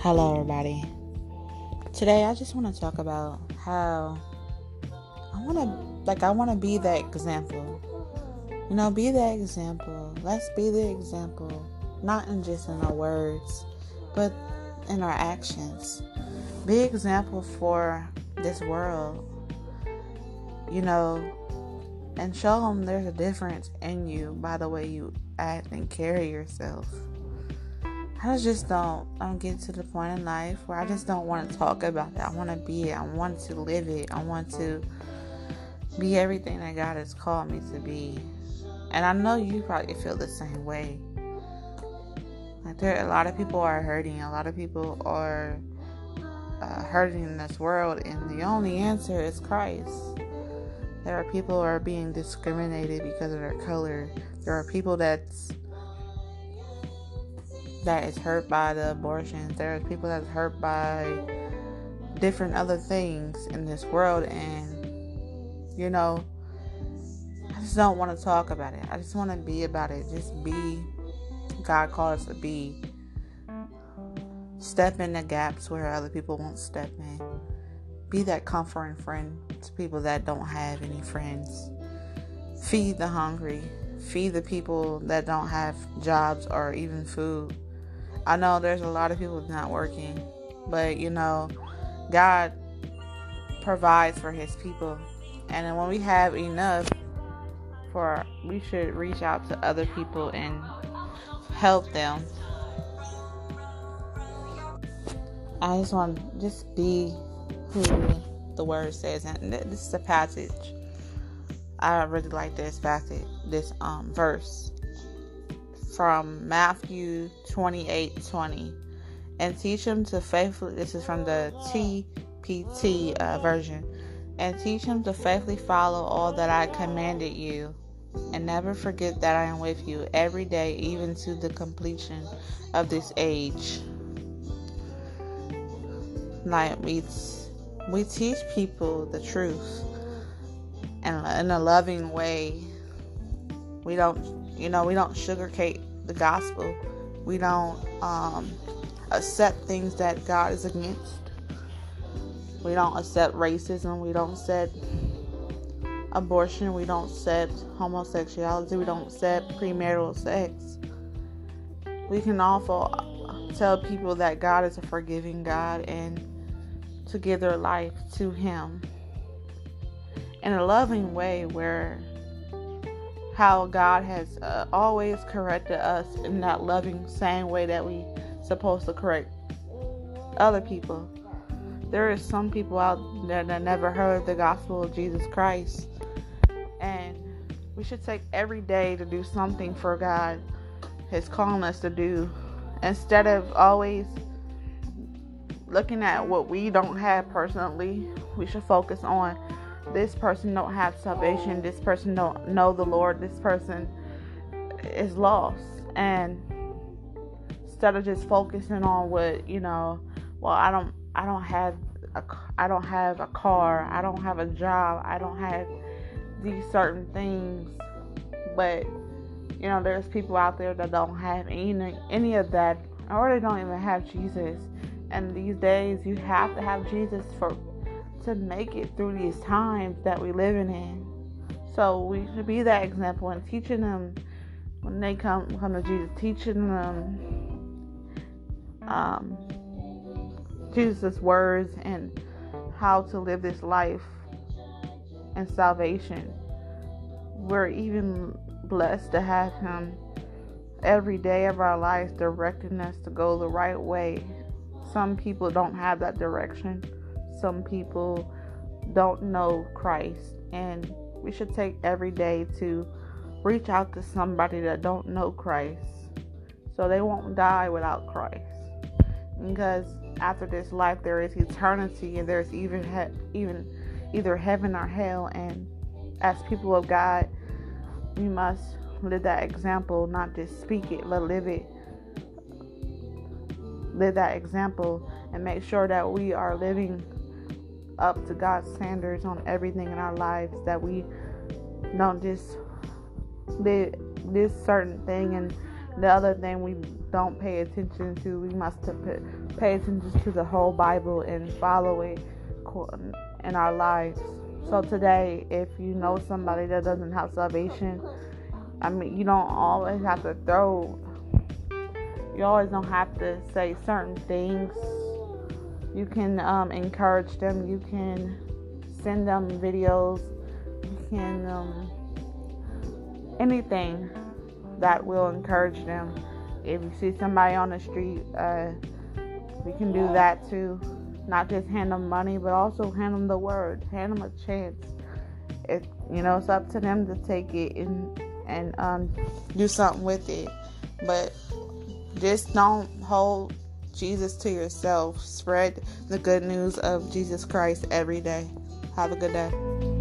Hello, everybody. Today, I just want to talk about how I want to, like, I want to be that example. You know, be that example. Let's be the example, not in just in our words, but in our actions. Be example for this world. You know, and show them there's a difference in you by the way you act and carry yourself. I just don't I'm getting to the point in life where I just don't want to talk about it. I want to be it. I want to live it. I want to be everything that God has called me to be. And I know you probably feel the same way. Like there, a lot of people are hurting. A lot of people are uh, hurting in this world, and the only answer is Christ. There are people who are being discriminated because of their color. There are people that's that is hurt by the abortions. There are people that's hurt by different other things in this world, and you know, I just don't want to talk about it. I just want to be about it. Just be God called us to be. Step in the gaps where other people won't step in. Be that comforting friend to people that don't have any friends. Feed the hungry. Feed the people that don't have jobs or even food. I know there's a lot of people not working, but you know, God provides for his people. And when we have enough for we should reach out to other people and help them. I just want to just be who the word says and this is a passage. I really like this passage, this um verse from Matthew 28 20. And teach him to faithfully, this is from the TPT uh, version, and teach him to faithfully follow all that I commanded you. And never forget that I am with you every day, even to the completion of this age. Like we, we teach people the truth and in a loving way. We don't, you know, we don't sugarcoat the gospel. We don't um, accept things that God is against. We don't accept racism. We don't accept abortion. We don't accept homosexuality. We don't accept premarital sex. We can also tell people that God is a forgiving God and to give their life to Him in a loving way where how God has uh, always corrected us in that loving, same way that we supposed to correct other people. There is some people out there that never heard the gospel of Jesus Christ, and we should take every day to do something for God is calling us to do, instead of always looking at what we don't have personally. We should focus on this person don't have salvation this person don't know the lord this person is lost. And instead of just focusing on what you know well i don't i don't have a i don't have a car i don't have a job i don't have these certain things. But you know there's people out there that don't have any any of that or they don't even have jesus. And these days you have to have jesus for to make it through these times that we're living in. So we should be that example and teaching them when they come come to Jesus, teaching them um, Jesus' words and how to live this life and salvation. We're even blessed to have Him every day of our lives directing us to go the right way. Some people don't have that direction some people don't know Christ. And we should take every day to reach out to somebody that don't know Christ. So they won't die without Christ. Because after this life there is eternity and there's even he- even either heaven or hell. And as people of God we must live that example not just speak it but live it. Live that example and make sure that we are living up to God's standards on everything in our lives, that we don't just live this certain thing and the other thing we don't pay attention to, we must pay attention to the whole Bible and follow it in our lives. So today, if you know somebody that doesn't have salvation, I mean, you don't always have to throw. You always don't have to say certain things. You can um, encourage them. You can send them videos. You can um, anything that will encourage them. If you see somebody on the street, uh, we can do that too. Not just hand them money, but also hand them the word, hand them a chance. It, you know, it's up to them to take it and and um, do something with it. But just don't hold Jesus to yourself. Spread the good news of Jesus Christ every day. Have a good day.